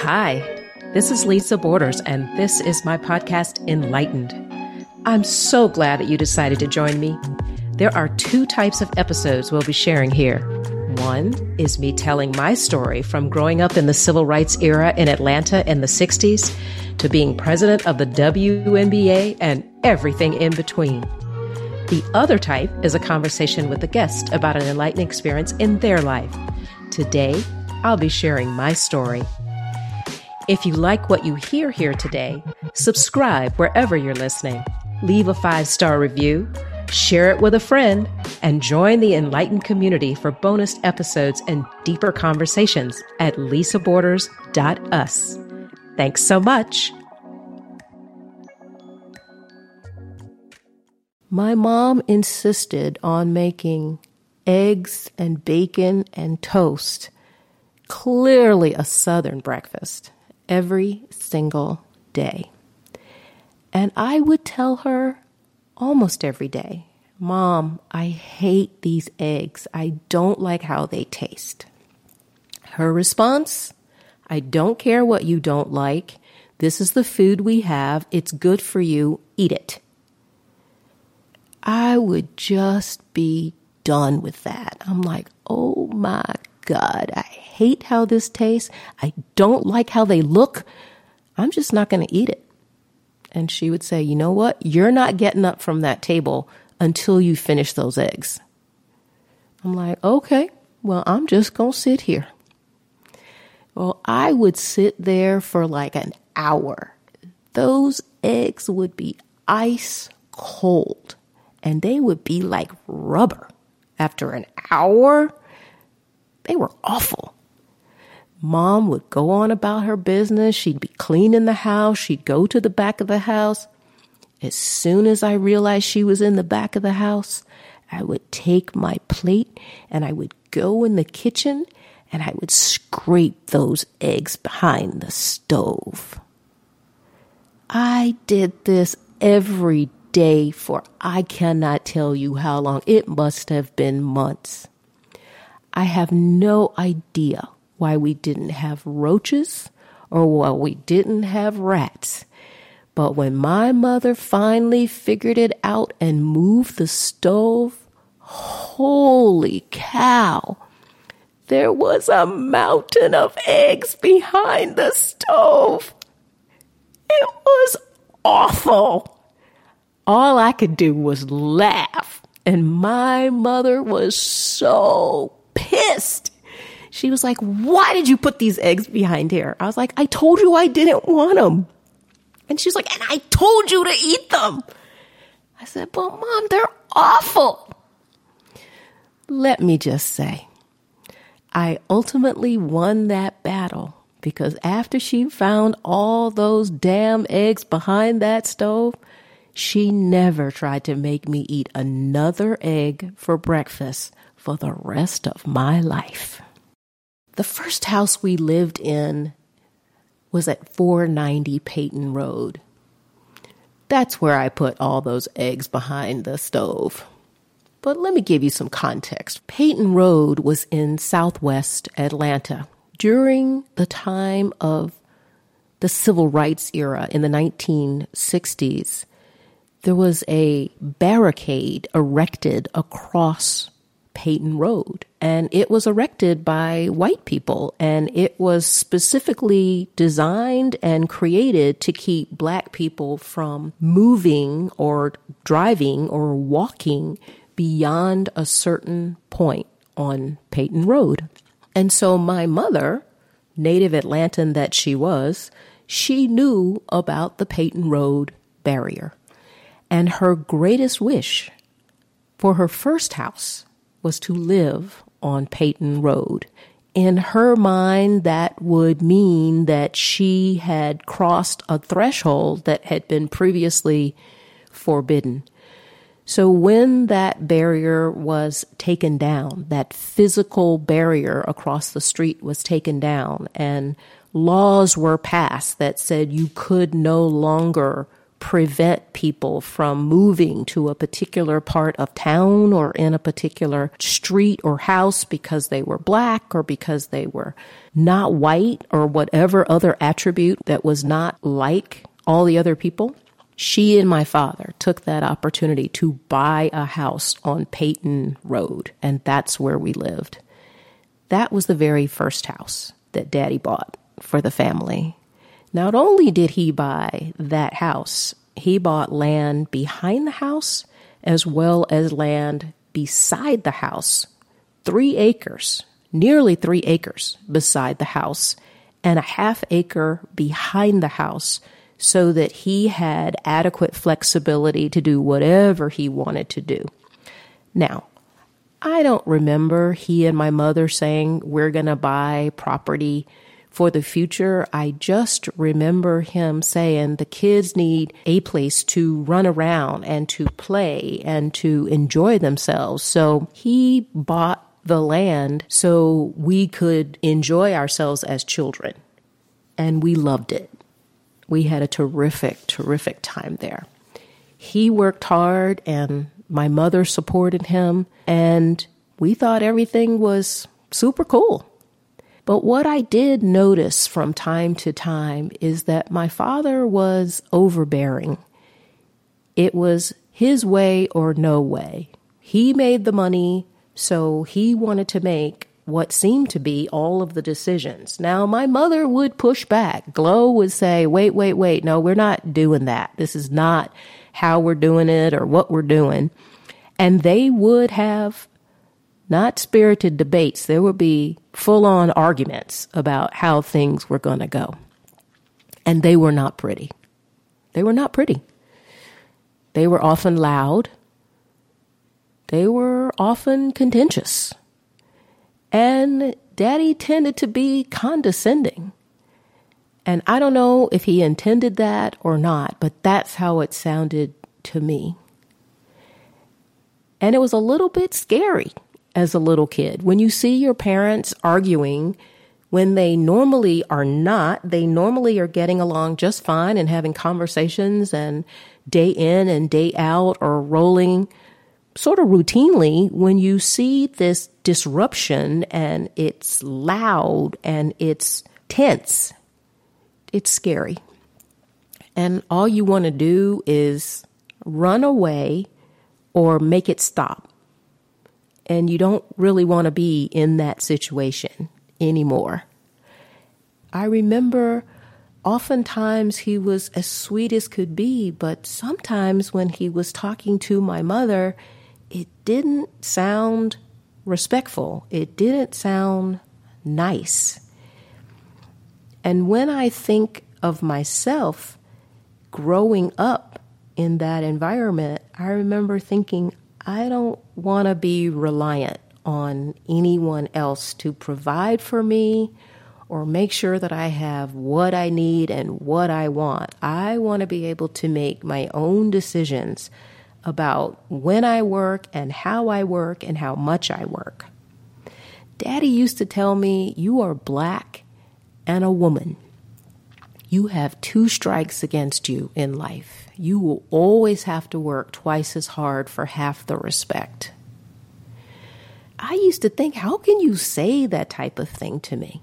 Hi, this is Lisa Borders, and this is my podcast, Enlightened. I'm so glad that you decided to join me. There are two types of episodes we'll be sharing here. One is me telling my story from growing up in the civil rights era in Atlanta in the 60s to being president of the WNBA and everything in between. The other type is a conversation with a guest about an enlightening experience in their life. Today, I'll be sharing my story. If you like what you hear here today, subscribe wherever you're listening, leave a five star review, share it with a friend, and join the enlightened community for bonus episodes and deeper conversations at lisaborders.us. Thanks so much. My mom insisted on making eggs and bacon and toast, clearly a Southern breakfast every single day. And I would tell her almost every day, Mom, I hate these eggs. I don't like how they taste. Her response, I don't care what you don't like. This is the food we have. It's good for you. Eat it. I would just be done with that. I'm like, oh my God, I hate how this tastes. I don't like how they look. I'm just not going to eat it. And she would say, You know what? You're not getting up from that table until you finish those eggs. I'm like, Okay, well, I'm just going to sit here. Well, I would sit there for like an hour. Those eggs would be ice cold and they would be like rubber. After an hour, they were awful. Mom would go on about her business. She'd be cleaning the house. She'd go to the back of the house. As soon as I realized she was in the back of the house, I would take my plate and I would go in the kitchen and I would scrape those eggs behind the stove. I did this every day for I cannot tell you how long. It must have been months. I have no idea why we didn't have roaches or why we didn't have rats. But when my mother finally figured it out and moved the stove, holy cow, there was a mountain of eggs behind the stove. It was awful. All I could do was laugh, and my mother was so pissed. She was like, Why did you put these eggs behind here? I was like, I told you I didn't want them. And she's like, And I told you to eat them. I said, But mom, they're awful. Let me just say, I ultimately won that battle because after she found all those damn eggs behind that stove, she never tried to make me eat another egg for breakfast for the rest of my life. The first house we lived in was at 490 Peyton Road. That's where I put all those eggs behind the stove. But let me give you some context. Peyton Road was in southwest Atlanta during the time of the civil rights era in the 1960s. There was a barricade erected across Peyton Road. And it was erected by white people, and it was specifically designed and created to keep black people from moving or driving or walking beyond a certain point on Peyton Road. And so my mother, native Atlantan that she was, she knew about the Peyton Road barrier. And her greatest wish for her first house was to live on Peyton Road. In her mind, that would mean that she had crossed a threshold that had been previously forbidden. So when that barrier was taken down, that physical barrier across the street was taken down, and laws were passed that said you could no longer prevent people from moving to a particular part of town or in a particular street or house because they were black or because they were not white or whatever other attribute that was not like all the other people. She and my father took that opportunity to buy a house on Peyton Road, and that's where we lived. That was the very first house that daddy bought for the family. Not only did he buy that house, he bought land behind the house as well as land beside the house. Three acres, nearly three acres beside the house, and a half acre behind the house so that he had adequate flexibility to do whatever he wanted to do. Now, I don't remember he and my mother saying, We're going to buy property for the future. I just remember him saying the kids need a place to run around and to play and to enjoy themselves. So he bought the land so we could enjoy ourselves as children. And we loved it. We had a terrific, terrific time there. He worked hard and my mother supported him, and we thought everything was super cool. But what I did notice from time to time is that my father was overbearing. It was his way or no way. He made the money, so he wanted to make what seemed to be all of the decisions. Now, my mother would push back. Glow would say, wait, wait, wait. No, we're not doing that. This is not how we're doing it or what we're doing. And they would have not spirited debates. There would be full on arguments about how things were going to go. And they were not pretty. They were not pretty. They were often loud. They were often contentious. And daddy tended to be condescending. And I don't know if he intended that or not, but that's how it sounded to me. And it was a little bit scary as a little kid. When you see your parents arguing when they normally are not, they normally are getting along just fine and having conversations and day in and day out or rolling sort of routinely when you see this disruption and it's loud and it's tense, it's scary. And all you want to do is run away or make it stop. And you don't really want to be in that situation anymore. I remember oftentimes he was as sweet as could be, but sometimes when he was talking to my mother, it didn't sound respectful. It didn't sound nice. And when I think of myself growing up in that environment, I remember thinking, I don't want to be reliant on anyone else to provide for me or make sure that I have what I need and what I want. I want to be able to make my own decisions about when I work and how I work and how much I work. Daddy used to tell me, You are black and a woman. You have two strikes against you in life. You will always have to work twice as hard for half the respect. I used to think, How can you say that type of thing to me?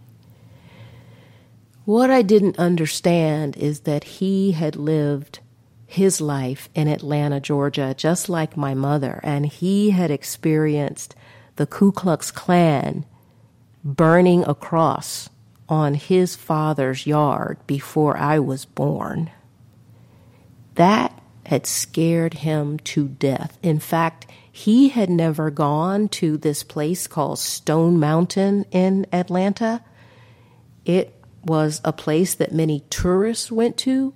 What I didn't understand is that he had lived his life in Atlanta, Georgia, just like my mother, and he had experienced the Ku Klux Klan burning a cross on his father's yard before I was born. That had scared him to death. In fact, he had never gone to this place called Stone Mountain in Atlanta. It was a place that many tourists went to,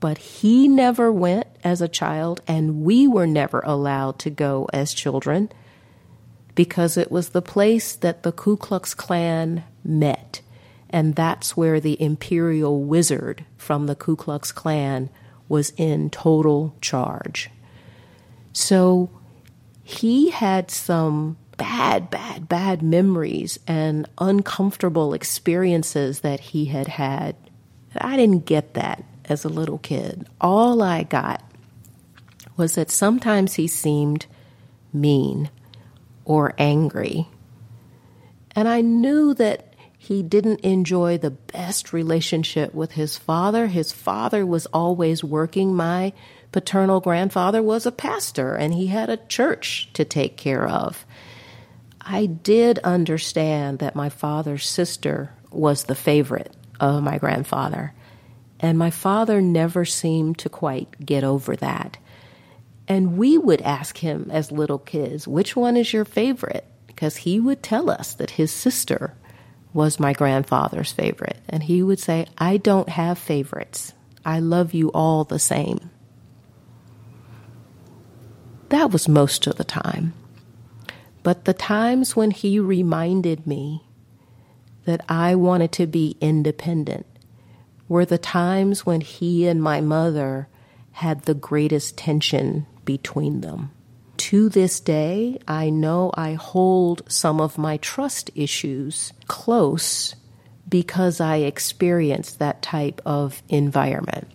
but he never went as a child, and we were never allowed to go as children because it was the place that the Ku Klux Klan met. And that's where the imperial wizard from the Ku Klux Klan was in total charge. So he had some bad, bad, bad memories and uncomfortable experiences that he had had. I didn't get that as a little kid. All I got was that sometimes he seemed mean or angry. And I knew that he didn't enjoy the best relationship with his father. His father was always working. My paternal grandfather was a pastor and he had a church to take care of. I did understand that my father's sister was the favorite of my grandfather, and my father never seemed to quite get over that. And we would ask him as little kids, which one is your favorite? Because he would tell us that his sister was my grandfather's favorite. And he would say, I don't have favorites. I love you all the same. That was most of the time. But the times when he reminded me that I wanted to be independent were the times when he and my mother had the greatest tension between them. To this day, I know I hold some of my trust issues close because I experienced that type of environment.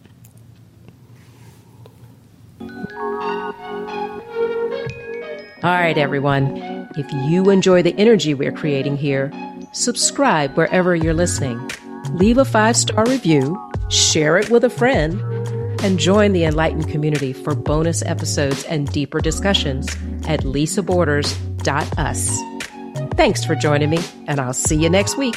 All right, everyone. If you enjoy the energy we're creating here, subscribe wherever you're listening. Leave a five star review, share it with a friend, and join the enlightened community for bonus episodes and deeper discussions at lisaborders.us. Thanks for joining me, and I'll see you next week.